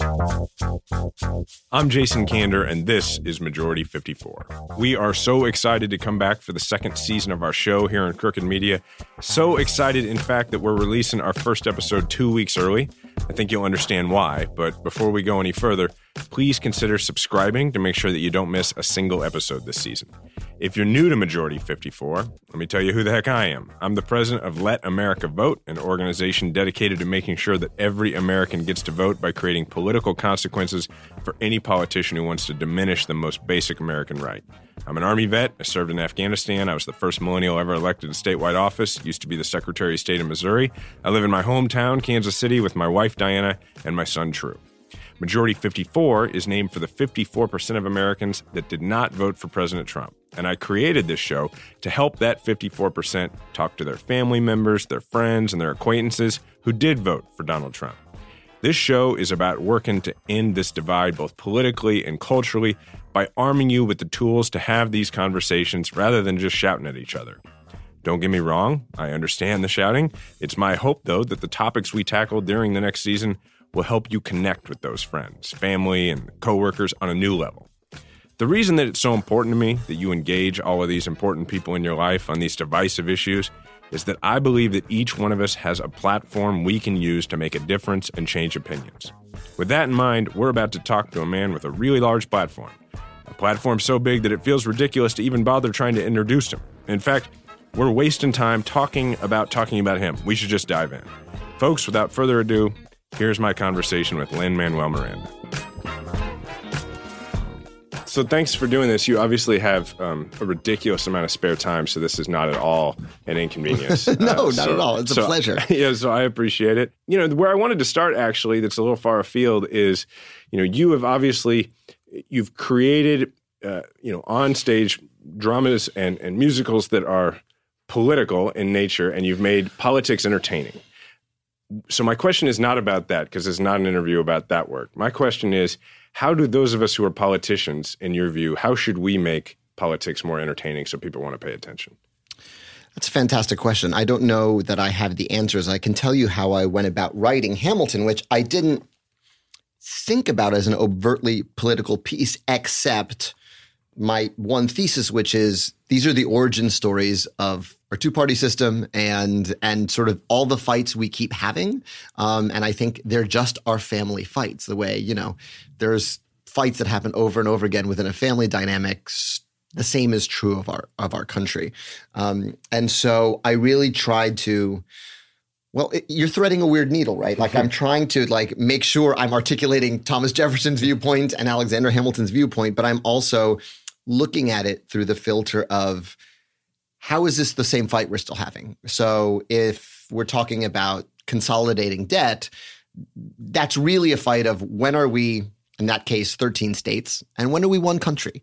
I'm Jason Kander, and this is Majority 54. We are so excited to come back for the second season of our show here in Crooked Media. So excited, in fact, that we're releasing our first episode two weeks early. I think you'll understand why. But before we go any further, please consider subscribing to make sure that you don't miss a single episode this season. If you're new to Majority 54, let me tell you who the heck I am. I'm the president of Let America Vote, an organization dedicated to making sure that every American gets to vote by creating political consequences for any politician who wants to diminish the most basic American right. I'm an Army vet. I served in Afghanistan. I was the first millennial ever elected to statewide office. Used to be the Secretary of State of Missouri. I live in my hometown, Kansas City, with my wife, Diana, and my son, True. Majority 54 is named for the 54% of Americans that did not vote for President Trump. And I created this show to help that 54% talk to their family members, their friends, and their acquaintances who did vote for Donald Trump. This show is about working to end this divide both politically and culturally by arming you with the tools to have these conversations rather than just shouting at each other. Don't get me wrong, I understand the shouting. It's my hope, though, that the topics we tackle during the next season will help you connect with those friends, family, and coworkers on a new level. The reason that it's so important to me that you engage all of these important people in your life on these divisive issues is that I believe that each one of us has a platform we can use to make a difference and change opinions. With that in mind, we're about to talk to a man with a really large platform. A platform so big that it feels ridiculous to even bother trying to introduce him. In fact, we're wasting time talking about talking about him. We should just dive in. Folks, without further ado, here's my conversation with Lin Manuel Miranda. So thanks for doing this. You obviously have um, a ridiculous amount of spare time, so this is not at all an inconvenience. no, Uh, not so- at all. It's a so- pleasure. yeah, so I appreciate it. You know, where I wanted to start actually, that's a little far afield, is you know you have obviously you've created uh, you know on stage dramas and and musicals that are political in nature, and you've made politics entertaining. So my question is not about that because it's not an interview about that work. My question is, how do those of us who are politicians, in your view, how should we make politics more entertaining so people want to pay attention? That's a fantastic question. I don't know that I have the answers. I can tell you how I went about writing Hamilton, which I didn't think about as an overtly political piece, except my one thesis, which is these are the origin stories of our two party system and and sort of all the fights we keep having. Um, and I think they're just our family fights. The way you know there's fights that happen over and over again within a family dynamics. The same is true of our of our country, um, and so I really tried to. Well, it, you're threading a weird needle, right? Like I'm trying to like make sure I'm articulating Thomas Jefferson's viewpoint and Alexander Hamilton's viewpoint, but I'm also looking at it through the filter of how is this the same fight we're still having? So if we're talking about consolidating debt, that's really a fight of when are we, in that case, 13 states, and when are we one country?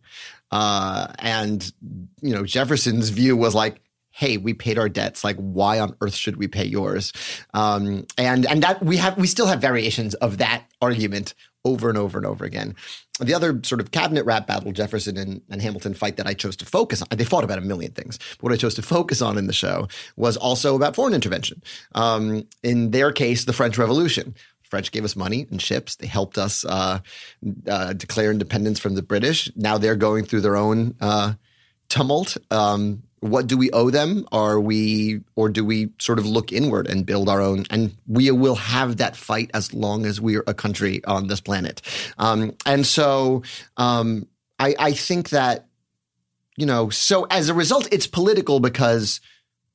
Uh, and, you know, Jefferson's view was like, hey, we paid our debts. Like, why on earth should we pay yours? Um, and and that we have we still have variations of that argument over and over and over again. The other sort of cabinet rap battle Jefferson and, and Hamilton fight that I chose to focus on, they fought about a million things. But what I chose to focus on in the show was also about foreign intervention. Um, in their case, the French Revolution. French gave us money and ships. They helped us uh, uh, declare independence from the British. Now they're going through their own uh, tumult. Um, what do we owe them? Are we, or do we sort of look inward and build our own? And we will have that fight as long as we're a country on this planet. Um, and so um, I, I think that you know, so as a result, it's political because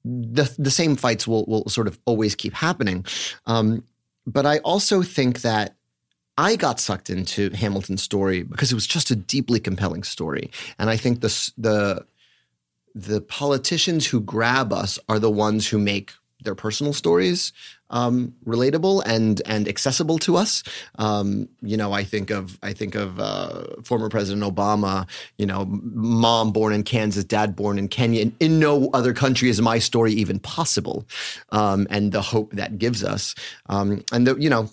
the the same fights will will sort of always keep happening. Um, but I also think that I got sucked into Hamilton's story because it was just a deeply compelling story, and I think the the the politicians who grab us are the ones who make their personal stories um, relatable and and accessible to us. Um, you know, I think of I think of uh, former President Obama. You know, mom born in Kansas, dad born in Kenya. In, no other country is my story even possible, um, and the hope that gives us. Um, and the you know,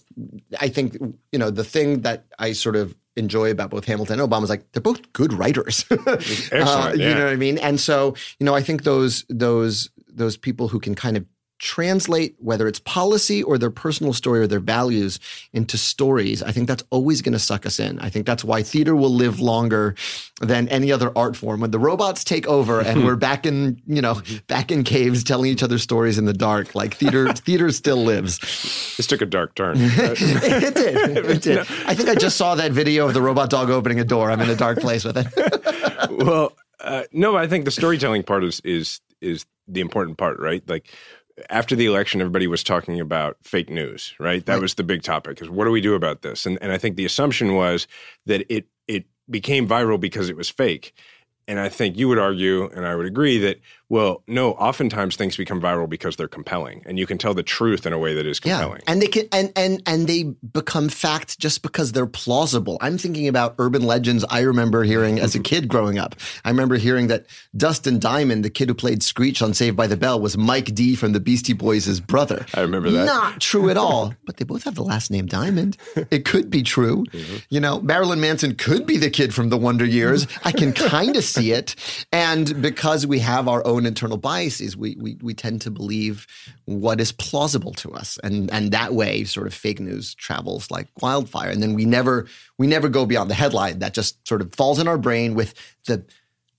I think you know the thing that I sort of enjoy about both Hamilton and Obama is like they're both good writers. uh, yeah. You know what I mean? And so you know, I think those those those people who can kind of translate whether it's policy or their personal story or their values into stories, I think that's always going to suck us in. I think that's why theater will live longer than any other art form. When the robots take over and we're back in, you know, back in caves telling each other stories in the dark, like theater, theater still lives. This took a dark turn. it did. It did. I think I just saw that video of the robot dog opening a door. I'm in a dark place with it. well, uh, no, I think the storytelling part is is is the important part, right? Like after the election, everybody was talking about fake news, right? That right. was the big topic. Is what do we do about this? And and I think the assumption was that it it became viral because it was fake. And I think you would argue, and I would agree, that, well, no, oftentimes things become viral because they're compelling and you can tell the truth in a way that is compelling. Yeah. And they can and and and they become fact just because they're plausible. I'm thinking about urban legends I remember hearing as a kid growing up. I remember hearing that Dustin Diamond, the kid who played Screech on Saved by the Bell, was Mike D from the Beastie Boys' brother. I remember that. Not true at all. but they both have the last name Diamond. It could be true. Mm-hmm. You know, Marilyn Manson could be the kid from the Wonder Years. I can kind of see it. And because we have our own internal biases, we, we, we tend to believe what is plausible to us. And, and that way, sort of fake news travels like wildfire. And then we never, we never go beyond the headline that just sort of falls in our brain with the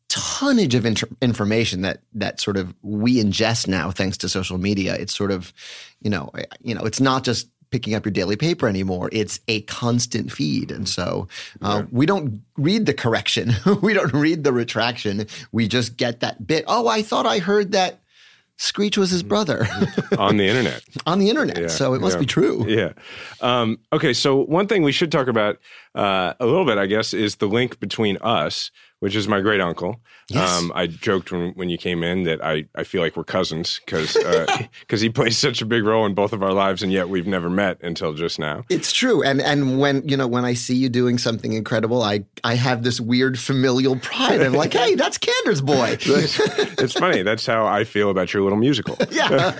tonnage of inter- information that that sort of we ingest now thanks to social media it's sort of you know you know it's not just picking up your daily paper anymore. It's a constant feed. And so uh, yeah. we don't read the correction. we don't read the retraction. We just get that bit. Oh, I thought I heard that Screech was his brother on the internet. on the internet. Yeah, so it must yeah. be true. Yeah. Um, okay. So one thing we should talk about uh, a little bit, I guess, is the link between us which is my great uncle. Yes. Um, I joked when, when you came in that I, I feel like we're cousins because because uh, he plays such a big role in both of our lives, and yet we've never met until just now. It's true, and and when you know when I see you doing something incredible, I I have this weird familial pride. I'm like, hey, that's Kander's boy. it's funny. That's how I feel about your little musical. Yeah.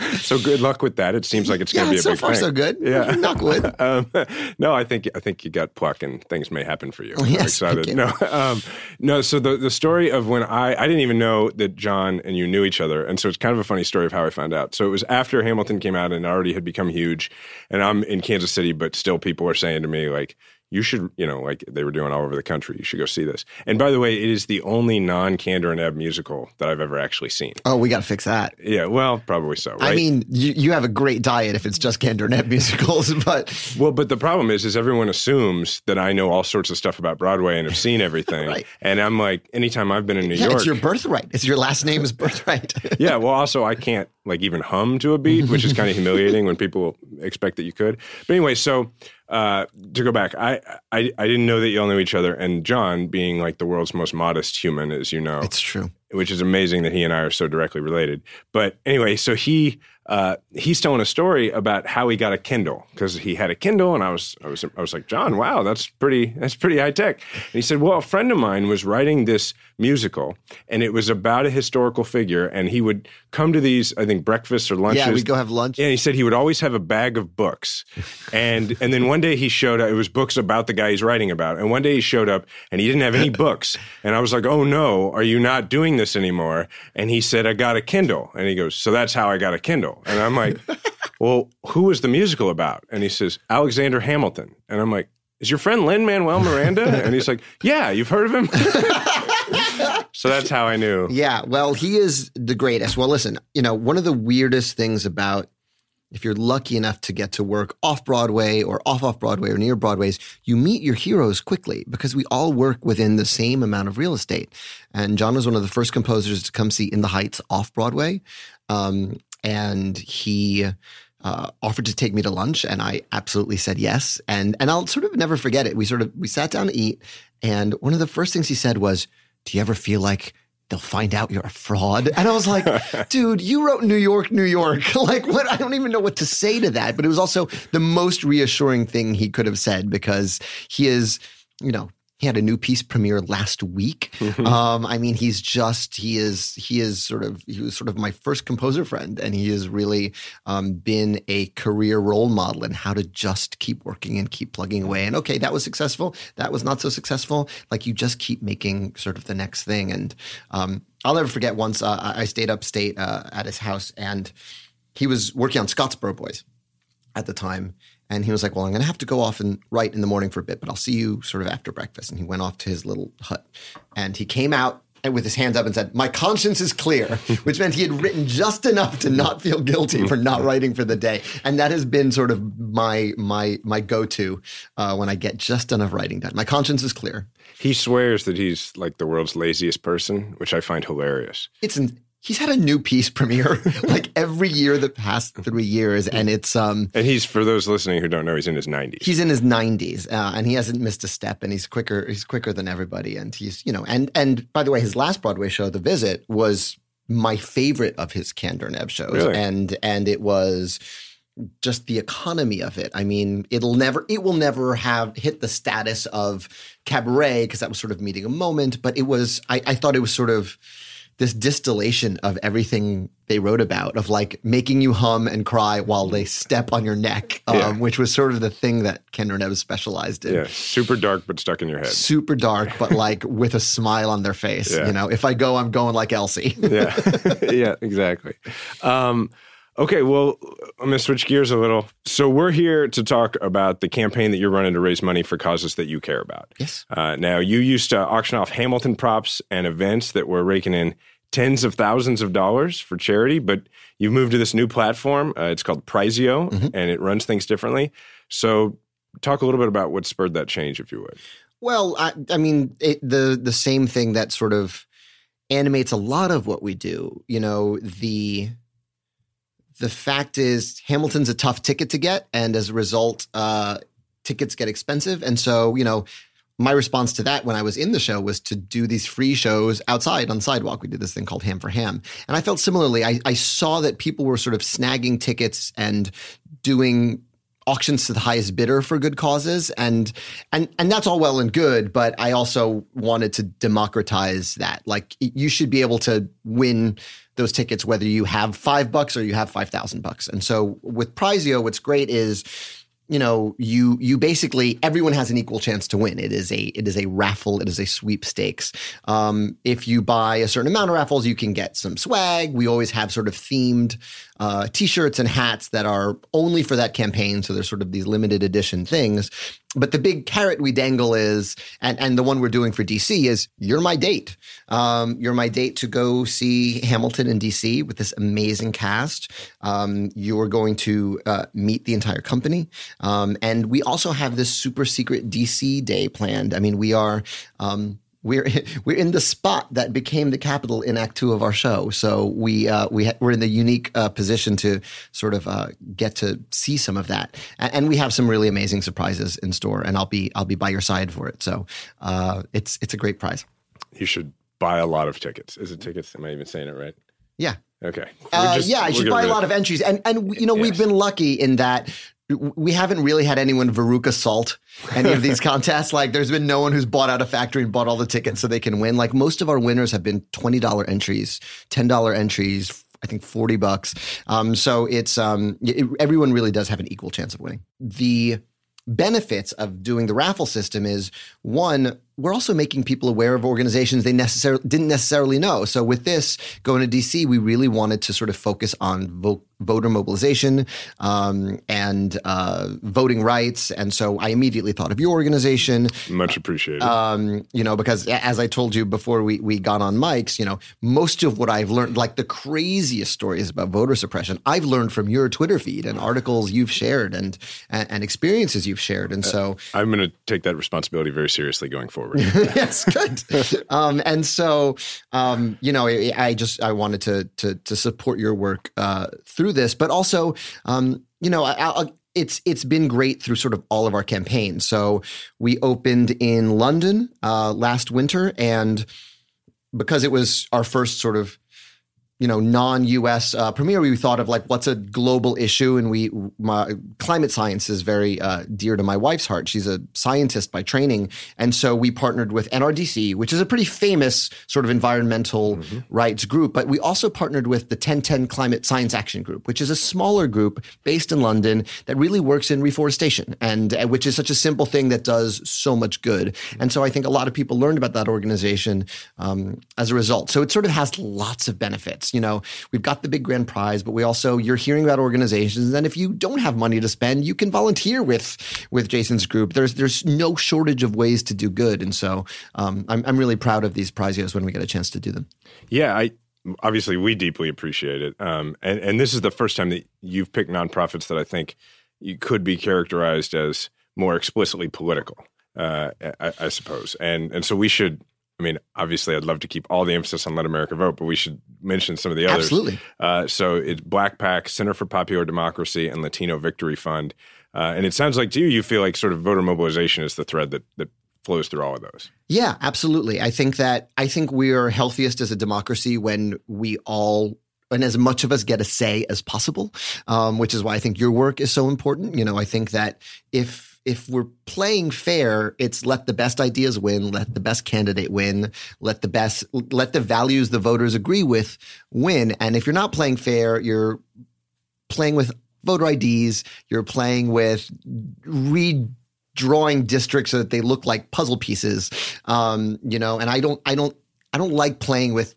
so good luck with that. It seems like it's going to be a so big far thing. so good. Yeah, knock wood. um, no, I think I think you got pluck, and things may happen for you. Oh, yes, I'm excited. No, um, no. So the the story of when I I didn't even know that John and you knew each other, and so it's kind of a funny story of how I found out. So it was after Hamilton came out and already had become huge, and I'm in Kansas City, but still people are saying to me like you should, you know, like they were doing all over the country. You should go see this. And by the way, it is the only non Kander and Ebb musical that I've ever actually seen. Oh, we got to fix that. Yeah, well, probably so. Right? I mean, you, you have a great diet if it's just Kander and Ebb musicals, but well, but the problem is, is everyone assumes that I know all sorts of stuff about Broadway and have seen everything. right. And I'm like, anytime I've been in New yeah, York, it's your birthright. It's your last name is birthright. yeah. Well, also I can't like even hum to a beat, which is kind of humiliating when people expect that you could. But anyway, so uh, to go back, I, I I didn't know that you all knew each other, and John, being like the world's most modest human, as you know, it's true. Which is amazing that he and I are so directly related. But anyway, so he uh, he's telling a story about how he got a Kindle because he had a Kindle, and I was I was I was like, John, wow, that's pretty that's pretty high tech. And he said, well, a friend of mine was writing this musical, and it was about a historical figure, and he would come to these, I think, breakfasts or lunches. Yeah, we go have lunch. And he said he would always have a bag of books, and and then one day he showed up. It was books about the guy he's writing about, and one day he showed up and he didn't have any books, and I was like, oh no, are you not doing this anymore? And he said, I got a Kindle, and he goes, so that's how I got a Kindle. And I'm like, well, who was the musical about? And he says, Alexander Hamilton. And I'm like, is your friend Lin Manuel Miranda? And he's like, yeah, you've heard of him? So that's how I knew. Yeah, well, he is the greatest. Well, listen, you know, one of the weirdest things about if you're lucky enough to get to work off Broadway or off off Broadway or near Broadway's, you meet your heroes quickly because we all work within the same amount of real estate. And John was one of the first composers to come see In the Heights off Broadway. Um, and he uh, offered to take me to lunch, and I absolutely said yes. And and I'll sort of never forget it. We sort of we sat down to eat, and one of the first things he said was, "Do you ever feel like?" They'll find out you're a fraud. And I was like, dude, you wrote New York, New York. like, what? I don't even know what to say to that. But it was also the most reassuring thing he could have said because he is, you know, he had a new piece premiere last week. Um, I mean, he's just he is he is sort of he was sort of my first composer friend, and he has really um, been a career role model in how to just keep working and keep plugging away. And okay, that was successful. That was not so successful. Like you just keep making sort of the next thing. And um, I'll never forget once uh, I stayed upstate uh, at his house, and he was working on Scottsboro Boys at the time and he was like, Well, I'm going to have to go off and write in the morning for a bit, but I'll see you sort of after breakfast. And he went off to his little hut. And he came out with his hands up and said, My conscience is clear, which meant he had written just enough to not feel guilty for not writing for the day. And that has been sort of my my my go-to uh, when I get just enough writing done. My conscience is clear. He swears that he's like the world's laziest person, which I find hilarious. It's an he's had a new piece premiere like every year the past three years and it's um and he's for those listening who don't know he's in his 90s he's in his 90s uh, and he hasn't missed a step and he's quicker he's quicker than everybody and he's you know and and by the way his last broadway show the visit was my favorite of his Kander and Ebb shows really? and and it was just the economy of it. I mean, it'll never, it will never have hit the status of cabaret because that was sort of meeting a moment. But it was, I, I thought it was sort of, this distillation of everything they wrote about of like making you hum and cry while they step on your neck, um, yeah. which was sort of the thing that Kander and Ebb specialized in. Yeah, super dark but stuck in your head. Super dark, but like with a smile on their face. Yeah. You know, if I go, I'm going like Elsie. yeah, yeah, exactly. Um, Okay, well, I'm going to switch gears a little. So, we're here to talk about the campaign that you're running to raise money for causes that you care about. Yes. Uh, now, you used to auction off Hamilton props and events that were raking in tens of thousands of dollars for charity, but you've moved to this new platform. Uh, it's called Prizeo, mm-hmm. and it runs things differently. So, talk a little bit about what spurred that change, if you would. Well, I, I mean, it, the the same thing that sort of animates a lot of what we do. You know, the the fact is, Hamilton's a tough ticket to get, and as a result, uh, tickets get expensive. And so, you know, my response to that when I was in the show was to do these free shows outside on the sidewalk. We did this thing called Ham for Ham. And I felt similarly. I, I saw that people were sort of snagging tickets and doing auctions to the highest bidder for good causes and and and that's all well and good but i also wanted to democratize that like you should be able to win those tickets whether you have 5 bucks or you have 5000 bucks. And so with prizeo what's great is you know, you you basically everyone has an equal chance to win. It is a it is a raffle. It is a sweepstakes. Um, if you buy a certain amount of raffles, you can get some swag. We always have sort of themed uh, t-shirts and hats that are only for that campaign. So there's sort of these limited edition things. But the big carrot we dangle is, and, and the one we're doing for DC is, you're my date. Um, you're my date to go see Hamilton in DC with this amazing cast. Um, you are going to uh, meet the entire company. Um, and we also have this super secret DC day planned. I mean, we are um, we're we're in the spot that became the capital in Act Two of our show. So we uh, we ha- we're in the unique uh, position to sort of uh, get to see some of that, and, and, we have some really amazing surprises in store. And I'll be I'll be by your side for it. So uh, it's it's a great prize. You should buy a lot of tickets. Is it tickets? Am I even saying it right? Yeah. Okay. Uh, just, yeah, I should buy a lot of entries, and and you know we've been lucky in that we haven't really had anyone Veruca Salt any of these contests. Like, there's been no one who's bought out a factory and bought all the tickets so they can win. Like, most of our winners have been twenty dollar entries, ten dollar entries. I think forty bucks. Um, so it's um, it, everyone really does have an equal chance of winning. The benefits of doing the raffle system is one we're also making people aware of organizations they necessarily didn't necessarily know. So with this going to DC, we really wanted to sort of focus on vote voter mobilization um, and uh, voting rights. And so I immediately thought of your organization. Much appreciated. Um, you know, because as I told you before we, we got on mics, you know, most of what I've learned, like the craziest stories about voter suppression, I've learned from your Twitter feed and articles you've shared and and, and experiences you've shared. And so uh, I'm going to take that responsibility very seriously going forward. yes, good. um, and so, um, you know, I, I, just I wanted to to, to support your work uh, through this, but also, um, you know, I, I, it's it's been great through sort of all of our campaigns. So we opened in London uh, last winter, and because it was our first sort of you know non-U.S. Uh, premiere, we thought of like what's a global issue, and we my, climate science is very uh, dear to my wife's heart. She's a scientist by training, and so we partnered with NRDC, which is a pretty famous sort of environmental mm-hmm. rights group. But we also partnered with the 1010 Climate Science Action Group, which is a smaller group based in London that really works in reforestation, and uh, which is such a simple thing that does so much good. And so I think a lot of people learned about that organization um, as a result. So it sort of has lots of benefits. You know, we've got the big grand prize, but we also you're hearing about organizations, and if you don't have money to spend, you can volunteer with with Jason's group. There's there's no shortage of ways to do good, and so um, I'm I'm really proud of these prizes when we get a chance to do them. Yeah, I obviously we deeply appreciate it, um, and and this is the first time that you've picked nonprofits that I think you could be characterized as more explicitly political. Uh, I, I, suppose, and and so we should I mean, obviously, I'd love to keep all the emphasis on Let America Vote, but we should mention some of the others. Absolutely. Uh, so it's Black PAC, Center for Popular Democracy, and Latino Victory Fund. Uh, and it sounds like to you, you feel like sort of voter mobilization is the thread that that flows through all of those. Yeah, absolutely. I think that I think we are healthiest as a democracy when we all and as much of us get a say as possible, um, which is why I think your work is so important. You know, I think that if if we're playing fair, it's let the best ideas win, let the best candidate win, let the best, let the values the voters agree with win. And if you're not playing fair, you're playing with voter IDs, you're playing with redrawing districts so that they look like puzzle pieces. Um, you know, and I don't, I don't, I don't like playing with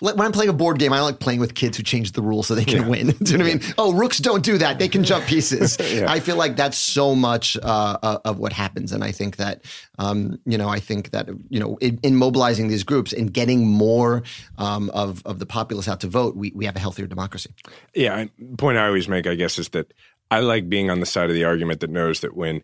when I'm playing a board game, I like playing with kids who change the rules so they can yeah. win. do you know what I mean? Oh, rooks don't do that; they can jump pieces. yeah. I feel like that's so much uh, uh, of what happens, and I think that um, you know, I think that you know, in, in mobilizing these groups and getting more um, of of the populace out to vote, we we have a healthier democracy. Yeah, point I always make, I guess, is that I like being on the side of the argument that knows that when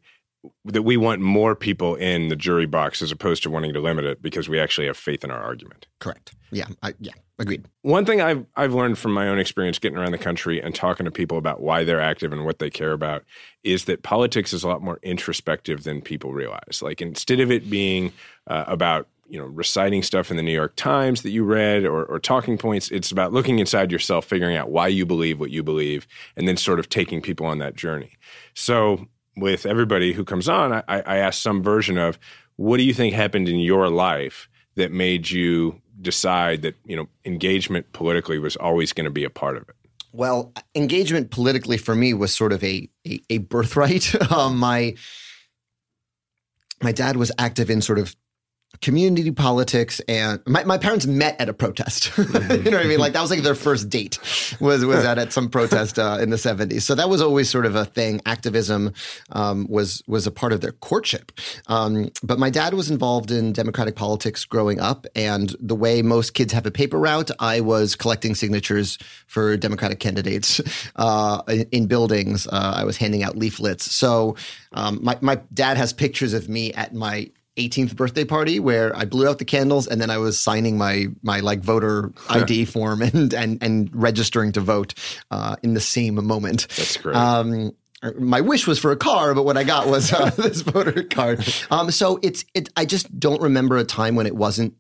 that we want more people in the jury box as opposed to wanting to limit it because we actually have faith in our argument. Correct. Yeah. I, yeah. Agreed. One thing I've I've learned from my own experience getting around the country and talking to people about why they're active and what they care about is that politics is a lot more introspective than people realize. Like instead of it being uh, about you know reciting stuff in the New York Times that you read or, or talking points, it's about looking inside yourself, figuring out why you believe what you believe, and then sort of taking people on that journey. So with everybody who comes on, I, I ask some version of what do you think happened in your life that made you decide that you know engagement politically was always going to be a part of it? Well, engagement politically for me was sort of a a, a birthright. um, my my dad was active in sort of community politics and my, my parents met at a protest. Mm-hmm. you know what i mean? Like that was like their first date was was at, at some protest uh, in the 70s so that was always sort of a thing. Activism um, was was a part of their courtship. Um, but my dad was involved in democratic politics growing up and the way most kids have a paper route i was collecting signatures for democratic candidates uh, in, in, buildings. Uh, i was handing out leaflets. So um, my, my dad has pictures of me at my 18th birthday party where I blew out the candles and then I was signing my my like voter ID form and and and registering to vote uh, in the same moment. That's great. Um, my wish was for a car, but what I got was uh, this voter card. Um, so it's it. I just don't remember a time when it wasn't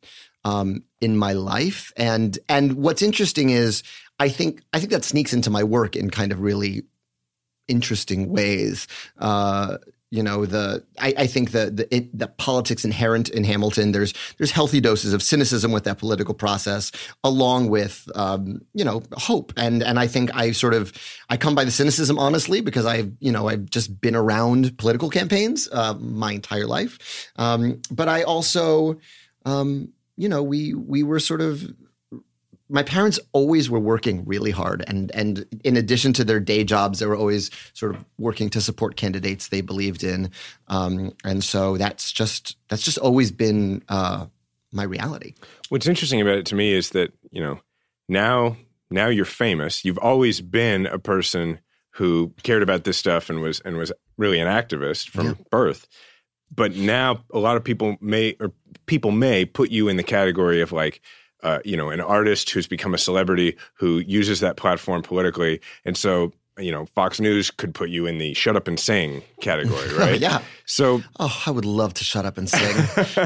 um, in my life. And and what's interesting is I think I think that sneaks into my work in kind of really interesting ways. Uh, you know the I, I think the the, it, the politics inherent in Hamilton. There's there's healthy doses of cynicism with that political process, along with um, you know hope. And and I think I sort of I come by the cynicism honestly because I've you know I've just been around political campaigns uh, my entire life. Um, but I also um, you know we we were sort of my parents always were working really hard and and in addition to their day jobs they were always sort of working to support candidates they believed in. Um, and so that's just that's just always been uh, my reality. What's interesting about it to me is that you know now now you're famous. You've always been a person who cared about this stuff and was and was really an activist from yeah. birth. But now a lot of people may or people may put you in the category of like uh, you know, an artist who's become a celebrity who uses that platform politically. And so, you know, Fox News could put you in the shut up and sing category, right? yeah. So, oh, I would love to shut up and sing.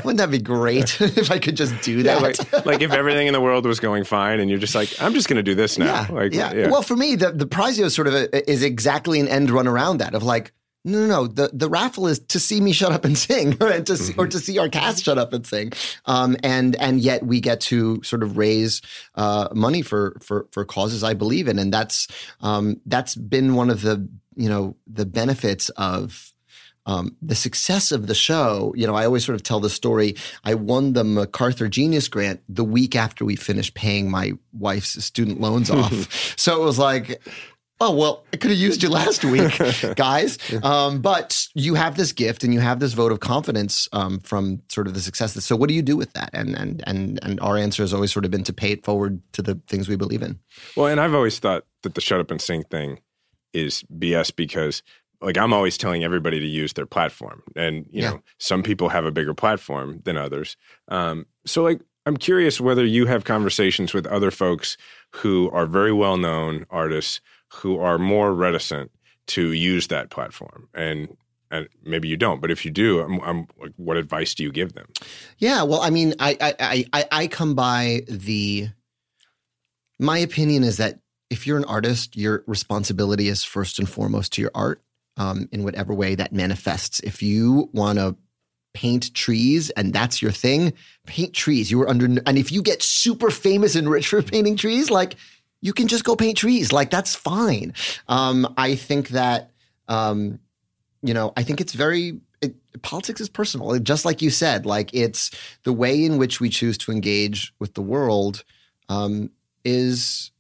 Wouldn't that be great if I could just do that? Yeah, like, like, if everything in the world was going fine and you're just like, I'm just going to do this now. Yeah, like, yeah. yeah. Well, for me, the, the Prizeo sort of a, is exactly an end run around that of like, no, no, no. The the raffle is to see me shut up and sing, or to see, mm-hmm. or to see our cast shut up and sing. Um, and and yet we get to sort of raise uh, money for for for causes I believe in, and that's um, that's been one of the you know the benefits of um, the success of the show, you know, I always sort of tell the story. I won the MacArthur Genius Grant the week after we finished paying my wife's student loans off. so it was like, Oh, well, I could have used you last week, guys. Um, but you have this gift and you have this vote of confidence um, from sort of the success. So what do you do with that? And, and, and, and our answer has always sort of been to pay it forward to the things we believe in. Well, and I've always thought that the shut up and sing thing is BS because like I'm always telling everybody to use their platform. And, you yeah. know, some people have a bigger platform than others. Um, so like, I'm curious whether you have conversations with other folks who are very well known artists who are more reticent to use that platform. And and maybe you don't but if you do I'm, I'm, what advice do you give them? Yeah well i mean I, I i i come by the my opinion is that if you're an artist your responsibility is first and foremost to your art um, in whatever way that manifests. If you want to paint trees and that's your thing paint trees. You were under and if you get super famous and rich for painting trees like you can just go paint trees. Like that's fine. Um, I think that, um, you know, I think it's very, it, politics is personal. Just like you said, like it's the way in which we choose to engage with the world um, is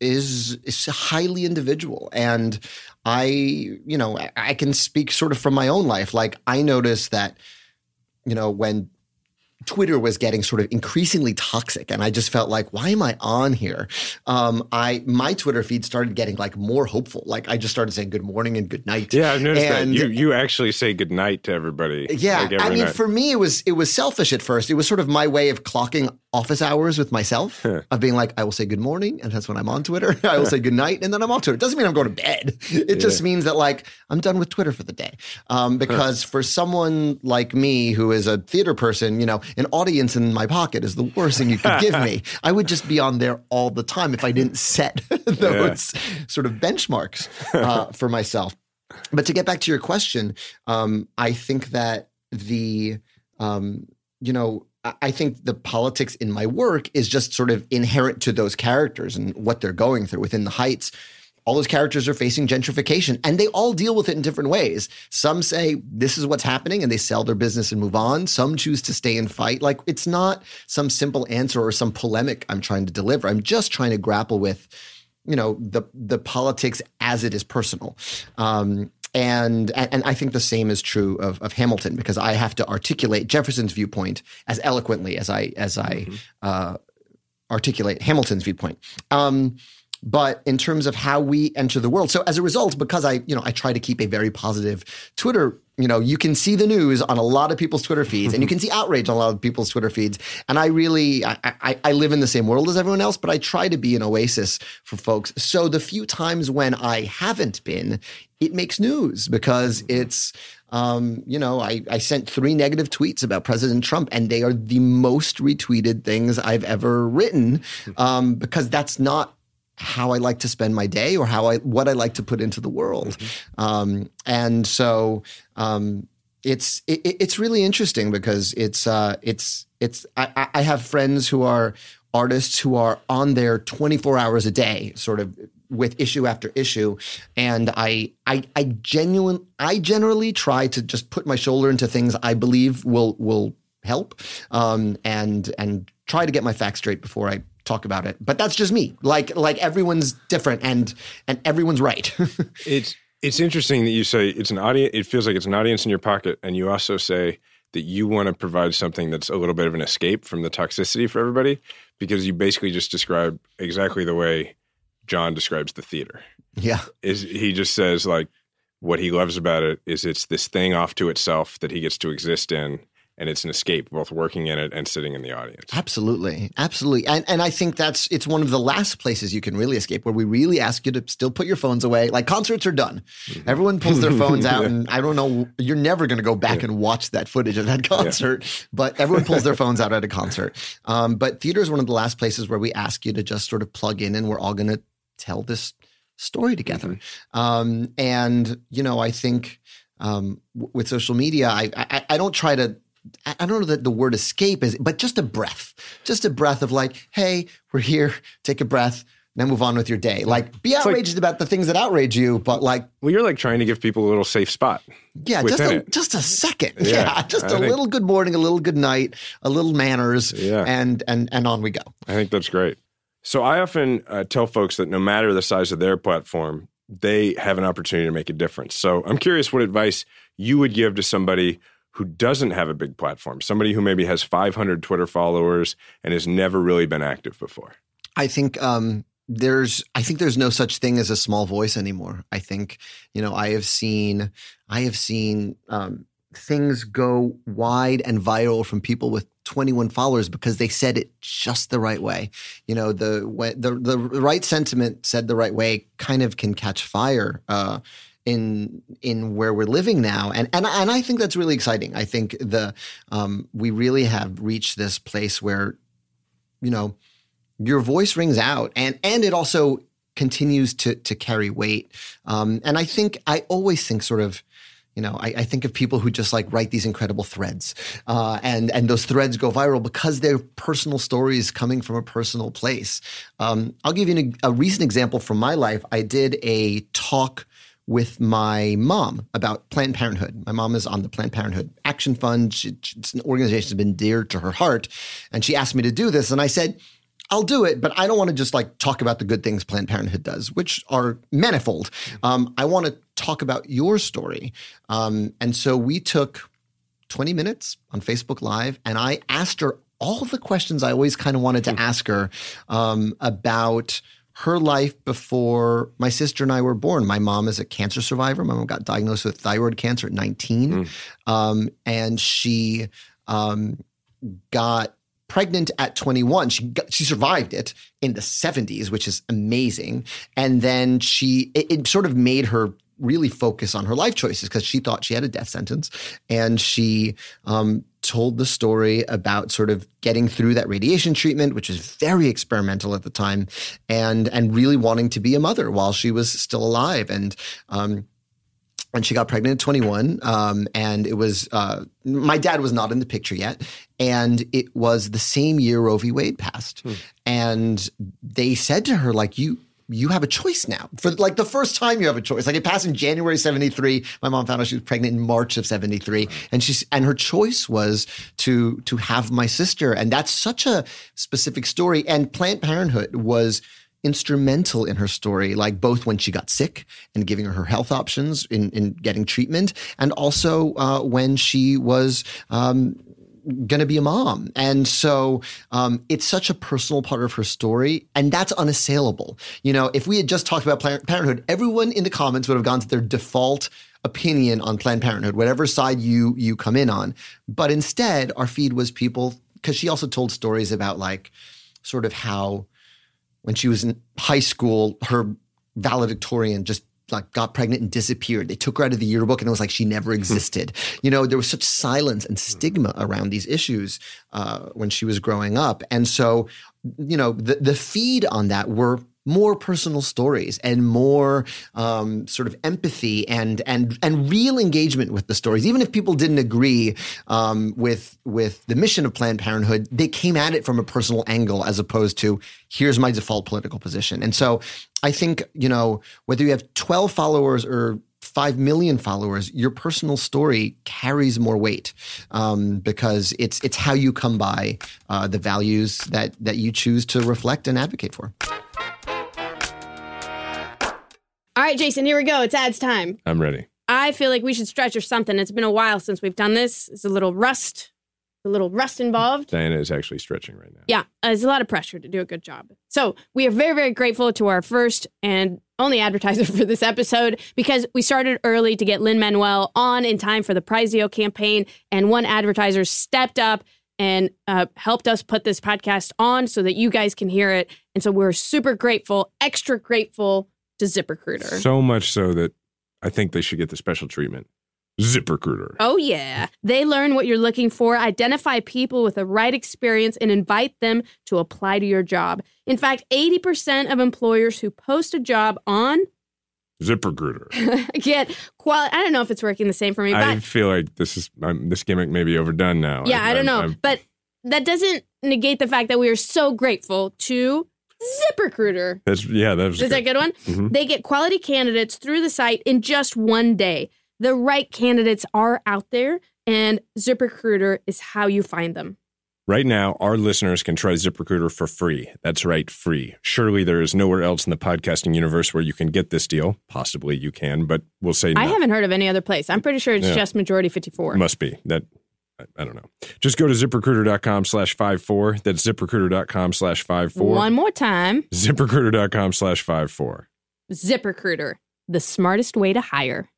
is is highly individual and i you know i can speak sort of from my own life like i noticed that you know when Twitter was getting sort of increasingly toxic, and I just felt like, why am I on here? Um, I my Twitter feed started getting like more hopeful. Like I just started saying good morning and good night. Yeah, I've noticed and, that you you actually say good night to everybody. Yeah, like I mean, night. for me, it was it was selfish at first. It was sort of my way of clocking office hours with myself of being like, I will say good morning, and that's when I'm on Twitter. I will say good night, and then I'm on Twitter. It doesn't mean I'm going to bed. It yeah. just means that like I'm done with Twitter for the day. Um, because for someone like me who is a theater person, you know, an audience in my pocket is the worst thing you could give me. I would just be on there all the time if I didn't set those yeah. sort of benchmarks uh, for myself. But to get back to your question, um, I think that the um, you know I think the politics in my work is just sort of inherent to those characters and what they're going through within the heights. All those characters are facing gentrification and they all deal with it in different ways. Some say this is what's happening and they sell their business and move on. Some choose to stay and fight. Like it's not some simple answer or some polemic I'm trying to deliver. I'm just trying to grapple with, you know, the the politics as it is personal. Um, and and I think the same is true of, of Hamilton because I have to articulate Jefferson's viewpoint as eloquently as I as I mm-hmm. uh, articulate Hamilton's viewpoint. Um, but in terms of how we enter the world, so as a result, because I you know I try to keep a very positive Twitter you know, you can see the news on a lot of people's Twitter feeds, and you can see outrage on a lot of people's Twitter feeds. And I really, I, I, I, live in the same world as everyone else, but I try to be an oasis for folks. So the few times when I haven't been, it makes news because it's, um, you know, I, I sent three negative tweets about President Trump, and they are the most retweeted things I've ever written um, because that's not how I like to spend my day or how I what I like to put into the world. Mm-hmm. Um, and so um, it's it, it's really interesting because it's uh, it's it's I, I have friends who are artists who are on there 24 hours a day, sort of with issue after issue and I I I genuine I generally try to just put my shoulder into things I believe will will help um, and and try to get my facts straight before I talk about it but that's just me like like everyone's different and and everyone's right it's it's interesting that you say it's an audience it feels like it's an audience in your pocket and you also say that you want to provide something that's a little bit of an escape from the toxicity for everybody because you basically just describe exactly the way John describes the theater. Yeah. Is he just says like what he loves about it is it's this thing off to itself that he gets to exist in and it's an escape both working in it and sitting in the audience absolutely absolutely and, and i think that's it's one of the last places you can really escape where we really ask you to still put your phones away like concerts are done mm-hmm. everyone pulls their phones out yeah. and i don't know you're never going to go back yeah. and watch that footage of that concert yeah. but everyone pulls their phones out at a concert um, but theater is one of the last places where we ask you to just sort of plug in and we're all going to tell this story together. Mm-hmm. Um, and you know, I think um, with social media, I, I, I don't try to. I don't know that the word escape is, but just a breath, just a breath of like, hey, we're here. Take a breath. Then move on with your day. Like, be outraged like, about the things that outrage you, but like, well, you're like trying to give people a little safe spot. Yeah, just a, it. just a second. Yeah, yeah just I a think, little good morning, a little good night, a little manners, yeah. and and and on we go. I think that's great. So I often uh, tell folks that no matter the size of their platform, they have an opportunity to make a difference. So I'm curious what advice you would give to somebody who doesn't have a big platform, somebody who maybe has 500 Twitter followers and has never really been active before. I think um, there's I think there's no such thing as a small voice anymore. I think you know I have seen I have seen um, things go wide and viral from people with 21 followers because they said it just the right way. You know, the the the right sentiment said the right way kind of can catch fire. Uh, in in where we're living now and and and I think that's really exciting. I think the um, we really have reached this place where you know your voice rings out and and it also continues to to carry weight. Um, and I think I always think sort of you know, I, I, think of people who just like write these incredible threads, uh, and and those threads go viral because they're personal stories coming from a personal place. Um, I'll give you an, a recent example from my life. I did a talk with my mom about Planned Parenthood. My mom is on the Planned Parenthood Action Fund. She, it's an organization that's been dear to her heart, and she asked me to do this, and I said I'll do it, but I don't want to just like talk about the good things Planned Parenthood does, which are manifold. Um, I want to talk about your story. Um, and so we took 20 minutes on Facebook Live, and I asked her all the questions I always kind of wanted to ask her um, about her life before my sister and I were born. My mom is a cancer survivor. My mom got diagnosed with thyroid cancer at 19. Mm. Um, and she um, got pregnant at 21. She got, she survived it in the 70s, which is amazing. And then she it, it sort of made her really focus on her life choices because she thought she had a death sentence, and she um, told the story about sort of getting through that radiation treatment, which was very experimental at the time, and and really wanting to be a mother while she was still alive, and um, and she got pregnant at 21 um, and it was uh, my dad was not in the picture yet and it was the same year roe v. Wade passed. Hmm. and they said to her like you you have a choice now. For like the first time you have a choice. Like it passed in january 73 my mom found out she was pregnant in march of 73 and she's and her choice was to to have my sister. And that's such a specific story. And planned parenthood was instrumental in her story, like both when she got sick and giving her her health options in, in getting treatment, and also uh, when she was. Um, going to be a mom. And so um, it's such a personal part of her story, and that's unassailable. You know, if we had just talked about Parenthood, everyone in the comments would have gone to their default opinion on Planned Parenthood, whatever side you you come in on. But instead, our feed was people because she also told stories about like sort of how when she was in high school, her valedictorian just like got pregnant and disappeared. They took her out of the yearbook and it was like she never hmm. existed. you know, there was such silence and stigma around these issues uh, when she was growing up. And so, you know, the, the feed on that were more personal stories and more um, sort of empathy and and and real engagement with the stories. Even if people didn't agree um, with with the mission of Planned Parenthood, they came at it from a personal angle as opposed to here's my default political position. And so I think you know whether you have twelve followers or 5 million followers, your personal story carries more weight um, because it's it's how you come by uh, the values that that you choose to reflect and advocate for. All right, Jason, here we go. It's ads time. I'm ready. I feel like we should stretch or something. It's been a while since we've done this. It's a little rust, a little rust involved. Diana is actually stretching right now. Yeah, uh, there's a lot of pressure to do a good job. So we are very, very grateful to our first and only advertiser for this episode because we started early to get Lin Manuel on in time for the Prizeo campaign, and one advertiser stepped up and uh, helped us put this podcast on so that you guys can hear it. And so we're super grateful, extra grateful to ZipRecruiter. So much so that I think they should get the special treatment. ZipRecruiter. Oh, yeah. They learn what you're looking for, identify people with the right experience, and invite them to apply to your job. In fact, 80% of employers who post a job on ZipRecruiter. get quality. I don't know if it's working the same for me, but I feel like this is um, this gimmick may be overdone now. yeah, I, don't know. I'm- but that doesn't negate the fact that we are so grateful to ZipRecruiter. that's yeah, that was Is that a good. good one? Mhm. They get quality candidates through the site in just one day. The right candidates are out there, and ZipRecruiter is how you find them. Right now, our listeners can try ZipRecruiter for free. That's right, free. Surely there is nowhere else in the podcasting universe where you can get this deal. Possibly you can, but we'll say no. I haven't heard of any other place. I'm pretty sure it's Yeah. just Majority 54. Must be that. I, don't know. Just go to ziprecruiter.com slash five four. That's ziprecruiter.com slash five four. One more time Ziprecruiter.com slash five four. ZipRecruiter, the smartest way to hire.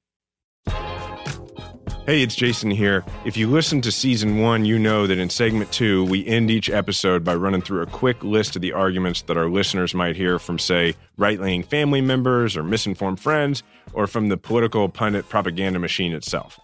Hey, it's Jason here. If you listened to season one, you know that in segment two, we end each episode by running through a quick list of the arguments that our listeners might hear from, say, right leaning family members or misinformed friends, or from the political pundit propaganda machine itself.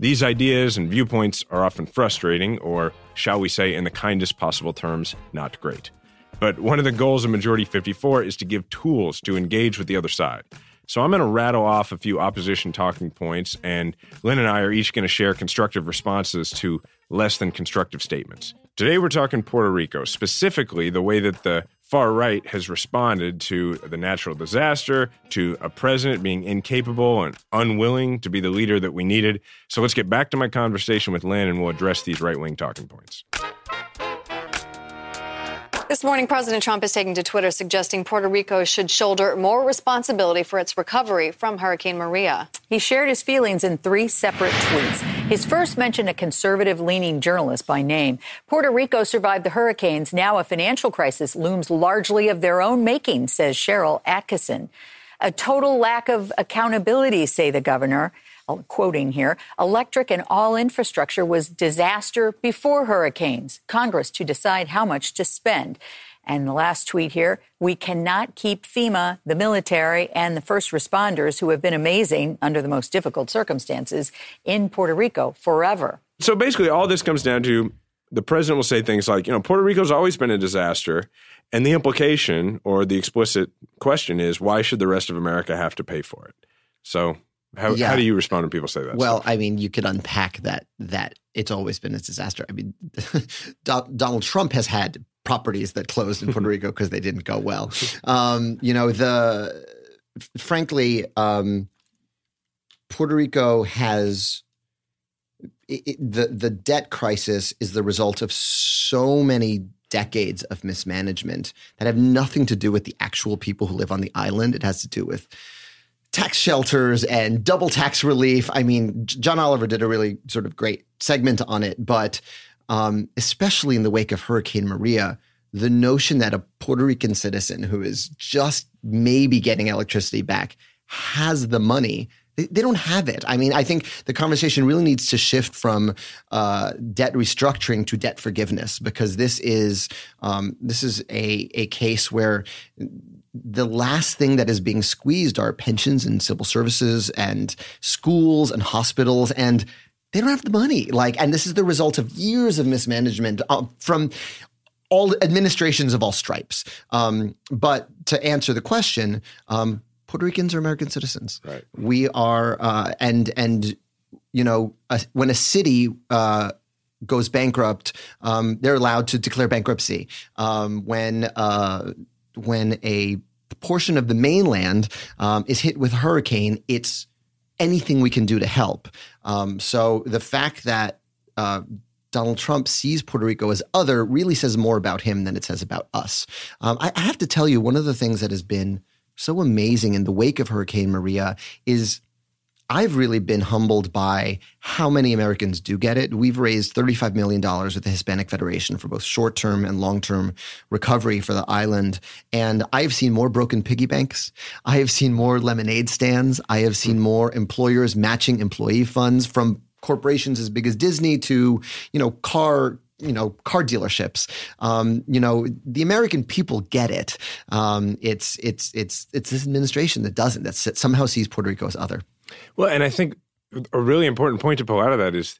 These ideas and viewpoints are often frustrating, or, shall we say, in the kindest possible terms, not great. But one of the goals of Majority 54 is to give tools to engage with the other side. So I'm going to rattle off a few opposition talking points, and Lin and I are each going to share constructive responses to less than constructive statements. Today we're talking Puerto Rico, specifically the way that the far right has responded to the natural disaster, to a president being incapable and unwilling to be the leader that we needed. So let's get back to my conversation with Lin, and we'll address these right wing talking points. This morning, President Trump is taking to Twitter suggesting Puerto Rico should shoulder more responsibility for its recovery from Hurricane Maria. He shared his feelings in three separate tweets. His first mentioned a conservative leaning journalist by name. Puerto Rico survived the hurricanes. Now a financial crisis looms largely of their own making, says Sharyl Attkisson. A total lack of accountability, say the governor. Quoting here, electric and all infrastructure was disaster before hurricanes. Congress to decide how much to spend. And the last tweet here we cannot keep FEMA, the military, and the first responders who have been amazing under the most difficult circumstances in Puerto Rico forever. So basically, all this comes down to the president will say things like, you know, Puerto Rico's always been a disaster. And the implication or the explicit question is, why should the rest of America have to pay for it? So, how, Yeah. how do you respond when people say that? Well, stuff? I mean, you could unpack that that it's always been a disaster. I mean, Donald Trump has had properties that closed in Puerto Rico because they didn't go well. Um, you know, the frankly, um, Puerto Rico has it, it- the the debt crisis is the result of so many decades of mismanagement that have nothing to do with the actual people who live on the island. It has to do with tax shelters and double tax relief. I mean, John Oliver did a really sort of great segment on it, but um, especially in the wake of Hurricane Maria, the notion that a Puerto Rican citizen who is just maybe getting electricity back has the money. They, don't have it. I mean, I think the conversation really needs to shift from uh, debt restructuring to debt forgiveness because this is um, this is a a case where the last thing that is being squeezed are pensions and civil services and schools and hospitals and they don't have the money like and this is the result of years of mismanagement uh, from all administrations of all stripes. Um, but to answer the question, um, Puerto Ricans are American citizens. Right. We are, uh, and and you know, a, when a city uh, goes bankrupt, um, they're allowed to declare bankruptcy. Um, when uh, when a portion of the mainland um, is hit with a hurricane, it's anything we can do to help. Um, so the fact that uh, Donald Trump sees Puerto Rico as other really says more about him than it says about us. Um, I, I have to tell you, one of the things that has been so amazing in the wake of Hurricane Maria is I've really been humbled by how many Americans do get it. We've raised $35 million with the Hispanic Federation for both short term and long term recovery for the island. And I've seen more broken piggy banks. I have seen more lemonade stands. I have seen hmm. more employers matching employee funds from corporations as big as Disney to, you know, car you know car dealerships. Um, you know the american people get it. Um, it's it's it's it's this administration that doesn't that somehow sees puerto rico as other. Well, and I think a really important point to pull out of that is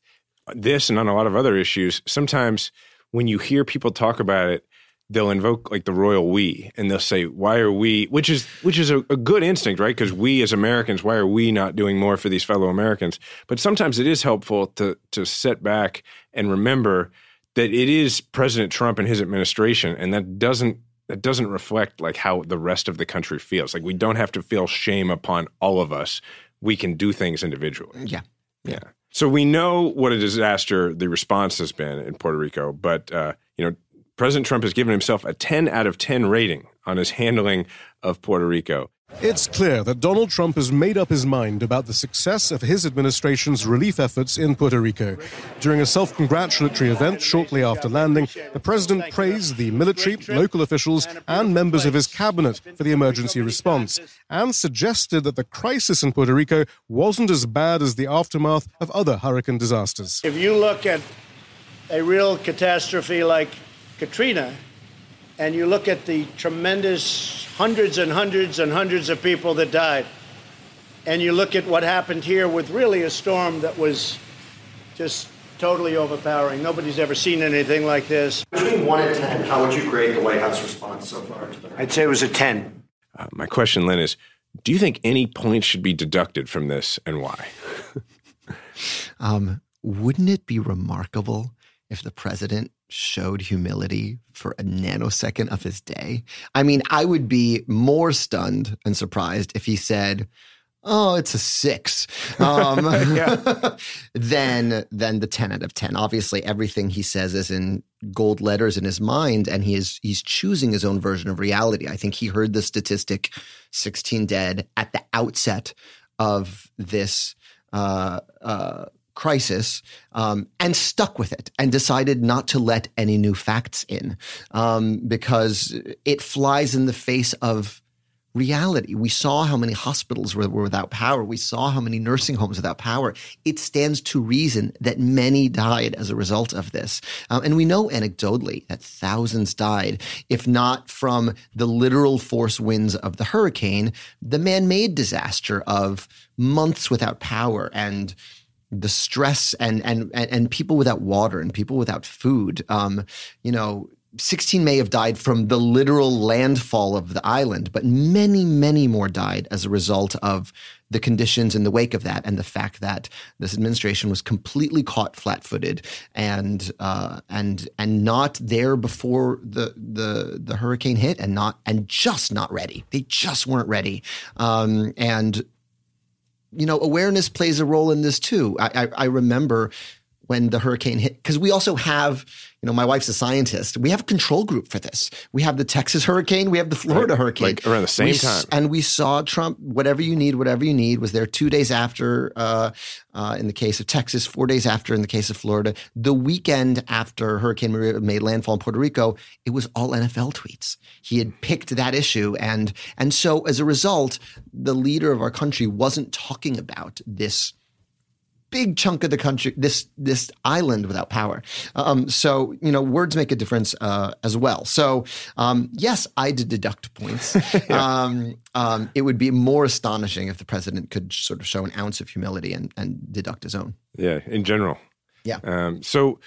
this and on a lot of other issues. Sometimes when you hear people talk about it, they'll invoke like the royal we and they'll say why are we which is which is a, a good instinct right? Because we as americans why are we not doing more for these fellow americans? But sometimes it is helpful to to sit back and remember that it is president trump and his administration and that doesn't that doesn't reflect like how the rest of the country feels like we don't have to feel shame upon all of us we can do things individually. Yeah. Yeah. So we know what a disaster the response has been in Puerto Rico, but uh, you know, President Trump has given himself a 10 out of 10 rating on his handling of Puerto Rico. It's clear that Donald Trump has made up his mind about the success of his administration's relief efforts in Puerto Rico. During a self congratulatory event shortly after landing, the president praised the military, local officials, and members of his cabinet for the emergency response and suggested that the crisis in Puerto Rico wasn't as bad as the aftermath of other hurricane disasters. If you look at a real catastrophe like Katrina, and you look at the tremendous hundreds and hundreds and hundreds of people that died, and you look at what happened here with really a storm that was just totally overpowering. Nobody's ever seen anything like this. Between 1 and 10, how would you grade the White House response so far? I'd say it was a 10. Uh, my question, Lin, is do you think any points should be deducted from this and why? um, wouldn't it be remarkable if the president showed humility for a nanosecond of his day. I mean, I would be more stunned and surprised if he said, "Oh, it's a six, um, than than the ten out of ten. Obviously, everything he says is in gold letters in his mind, and he is he's choosing his own version of reality. I think he heard the statistic, sixteen dead at the outset of this uh, uh, crisis um, and stuck with it and decided not to let any new facts in um, because it flies in the face of reality. We saw how many hospitals were, were, without power. We saw how many nursing homes without power. It stands to reason that many died as a result of this. Um, and we know anecdotally that thousands died, if not from the literal force winds of the hurricane, the man made disaster of months without power and the stress and and and people without water and people without food. Um, you know, 16 may have died from the literal landfall of the island, but many, many more died as a result of the conditions in the wake of that and the fact that this administration was completely caught flat-footed and uh, and and not there before the the the hurricane hit and not and just not ready. They just weren't ready. Um, and you know, awareness plays a role in this too. I, I, I remember when the hurricane hit, because we also have, you know, my wife's a scientist. We have a control group for this. We have the Texas hurricane, we have the Florida right. hurricane. Like around the same we, time. And we saw Trump, whatever you need, whatever you need, was there two days after, uh, uh, in the case of Texas, four days after in the case of Florida. The weekend after Hurricane Maria made landfall in Puerto Rico, it was all NFL tweets. He had picked that issue. And, and so as a result, the leader of our country wasn't talking about this big chunk of the country, this this island without power. Um, so you know, words make a difference uh, as well. So um, yes, I did deduct points. yeah. um, um, it would be more astonishing if the president could sort of show an ounce of humility and, and deduct his own. Yeah, in general. Yeah. Um, so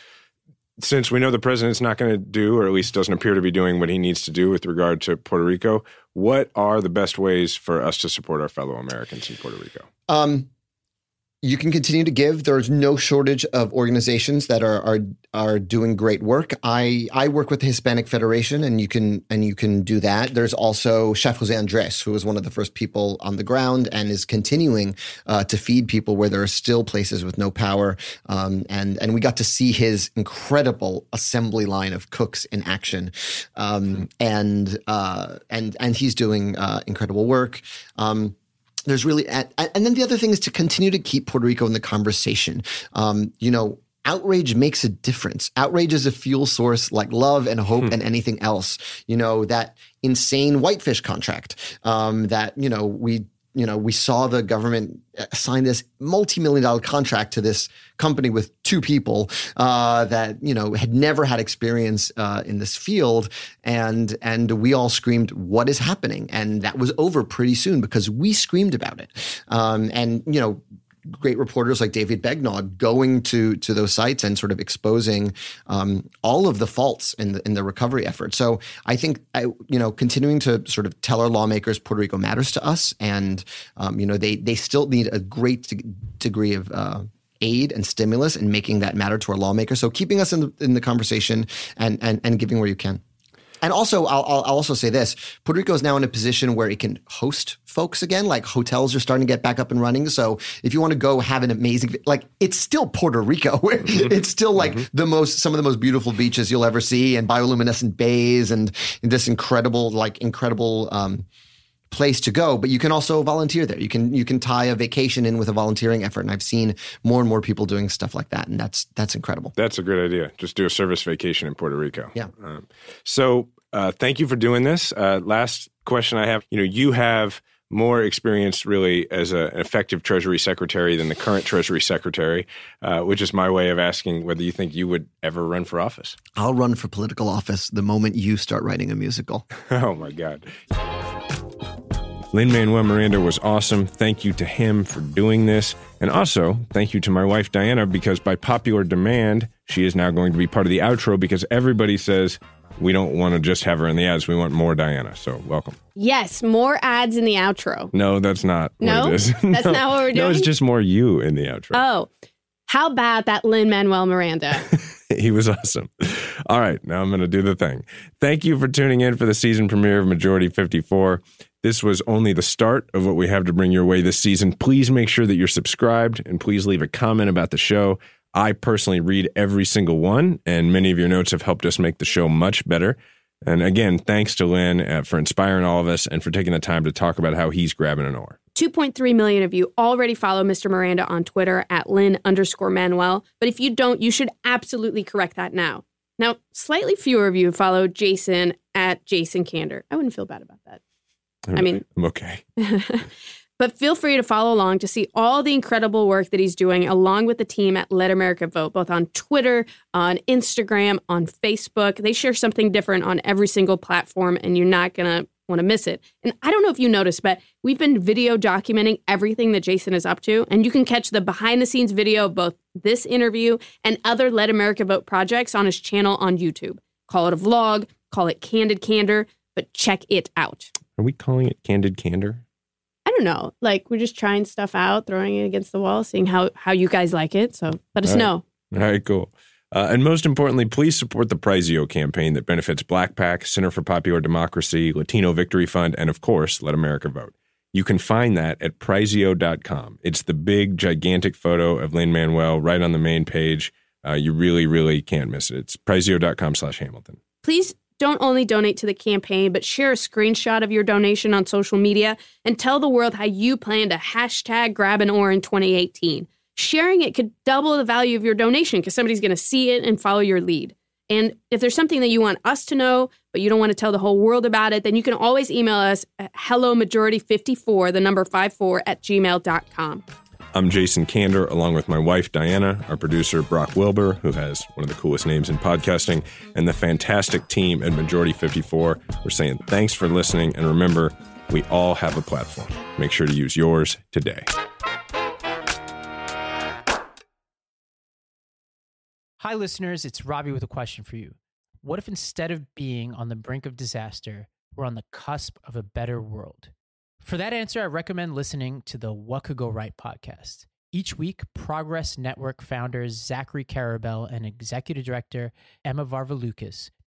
since we know the president's not going to do, or at least doesn't appear to be doing what he needs to do with regard to Puerto Rico, what are the best ways for us to support our fellow Americans in Puerto Rico? You can continue to give. There's no shortage of organizations that are are are doing great work. I I work with the Hispanic Federation, and you can and you can do that. There's also Chef Jose Andres, who was one of the first people on the ground and is continuing uh, to feed people where there are still places with no power. Um, and and we got to see his incredible assembly line of cooks in action, um, and uh, and and he's doing uh, incredible work. Um, there's really and then the other thing is to continue to keep Puerto Rico in the conversation. Um, you know, outrage makes a difference. Outrage is a fuel source like love and hope hmm. and anything else. You know, that insane whitefish contract um, that, you know, we you know, we saw the government sign this multi-million dollar contract to this company with two people uh, that you know had never had experience uh, in this field, and and we all screamed, "What is happening?" And that was over pretty soon because we screamed about it. Um, and you know, great reporters like David Begnaud going to to those sites and sort of exposing um, all of the faults in the in the recovery effort. So I think I, you know continuing to sort of tell our lawmakers Puerto Rico matters to us, and um, you know they they still need a great degree of. Uh, aid and stimulus and making that matter to our lawmakers. So keeping us in the in the conversation and and, and giving where you can. And also, I'll, I'll, also say this: Puerto Rico is now in a position where it can host folks again. Like hotels are starting to get back up and running. So if you want to go have an amazing, like it's still Puerto Rico. Mm-hmm. it's still like mm-hmm. the most, some of the most beautiful beaches you'll ever see, and bioluminescent bays, and, and this incredible, like incredible. Um, place to go but you can also volunteer there. You can you can tie a vacation in with a volunteering effort. And i've seen more and more people doing stuff like that and that's that's incredible. That's a great idea. Just do a service vacation in puerto rico. Yeah. Um, so uh, thank you for doing this. Uh, last question i have you know you have more experience really as a, an effective Treasury Secretary than the current Treasury Secretary, uh, which is my way of asking whether you think you would ever run for office. I'll run for political office the moment you start writing a musical. oh my God. Lin Manuel Miranda was awesome. Thank you to him for doing this. And also, thank you to my wife, Diana, because by popular demand, she is now going to be part of the outro because everybody says we don't want to just have her in the ads. We want more Diana. So, welcome. Yes, more ads in the outro. No, that's not no? what it is. That's no, not what we're doing. No, it's just more you in the outro. Oh, how about that Lin Manuel Miranda? he was awesome. All right, now I'm going to do the thing. Thank you for tuning in for the season premiere of Majority 54. This was only the start of what we have to bring your way this season. Please make sure that you're subscribed and please leave a comment about the show. I personally read every single one, and many of your notes have helped us make the show much better. And again, thanks to Lin uh, for inspiring all of us and for taking the time to talk about how he's grabbing an oar. 2.3 million of you already follow Mr. Miranda on Twitter at Lin underscore Manuel. But if you don't, you should absolutely correct that now. Now, slightly fewer of you follow Jason at Jason Kander. I wouldn't feel bad about that. I mean, I'm okay. but feel free to follow along to see all the incredible work that he's doing along with the team at Let America Vote, both on Twitter, on Instagram, on Facebook. They share something different on every single platform, and you're not going to want to miss it. And I don't know if you noticed, but we've been video documenting everything that Jason is up to. And you can catch the behind the scenes video of both this interview and other Let America Vote projects on his channel on YouTube. Call it a vlog, call it Candid Candor, but check it out. Are we calling it candid candor? I don't know. Like we're just trying stuff out, throwing it against the wall, seeing how how you guys like it. So let us right. know. All right, cool. Uh, and most importantly, please support the Prizeo campaign that benefits Black PAC, Center for Popular Democracy, Latino Victory Fund, and of course, Let America Vote. You can find that at Prizeo.com. It's the big, gigantic photo of Lin Manuel right on the main page. Uh, you really, really can't miss it. It's Prizeo.com slash Hamilton. Please don't only donate to the campaign, but share a screenshot of your donation on social media and tell the world how you plan to hashtag grab an oar in 2018. Sharing it could double the value of your donation because somebody's going to see it and follow your lead. And if there's something that you want us to know, but you don't want to tell the whole world about it, then you can always email us at hello majority54, the number 54 at gmail.com. I'm Jason Kander, along with my wife, Diana, our producer, Brock Wilbur, who has one of the coolest names in podcasting, and the fantastic team at Majority 54. We're saying thanks for listening, and remember, we all have a platform. Make sure to use yours today. Hi, listeners. It's Robbie with a question for you. What if instead of being on the brink of disaster, we're on the cusp of a better world? For that answer, I recommend listening to the What Could Go Right podcast. Each week, Progress Network founders Zachary Karabell and executive director Emma Varvaloucas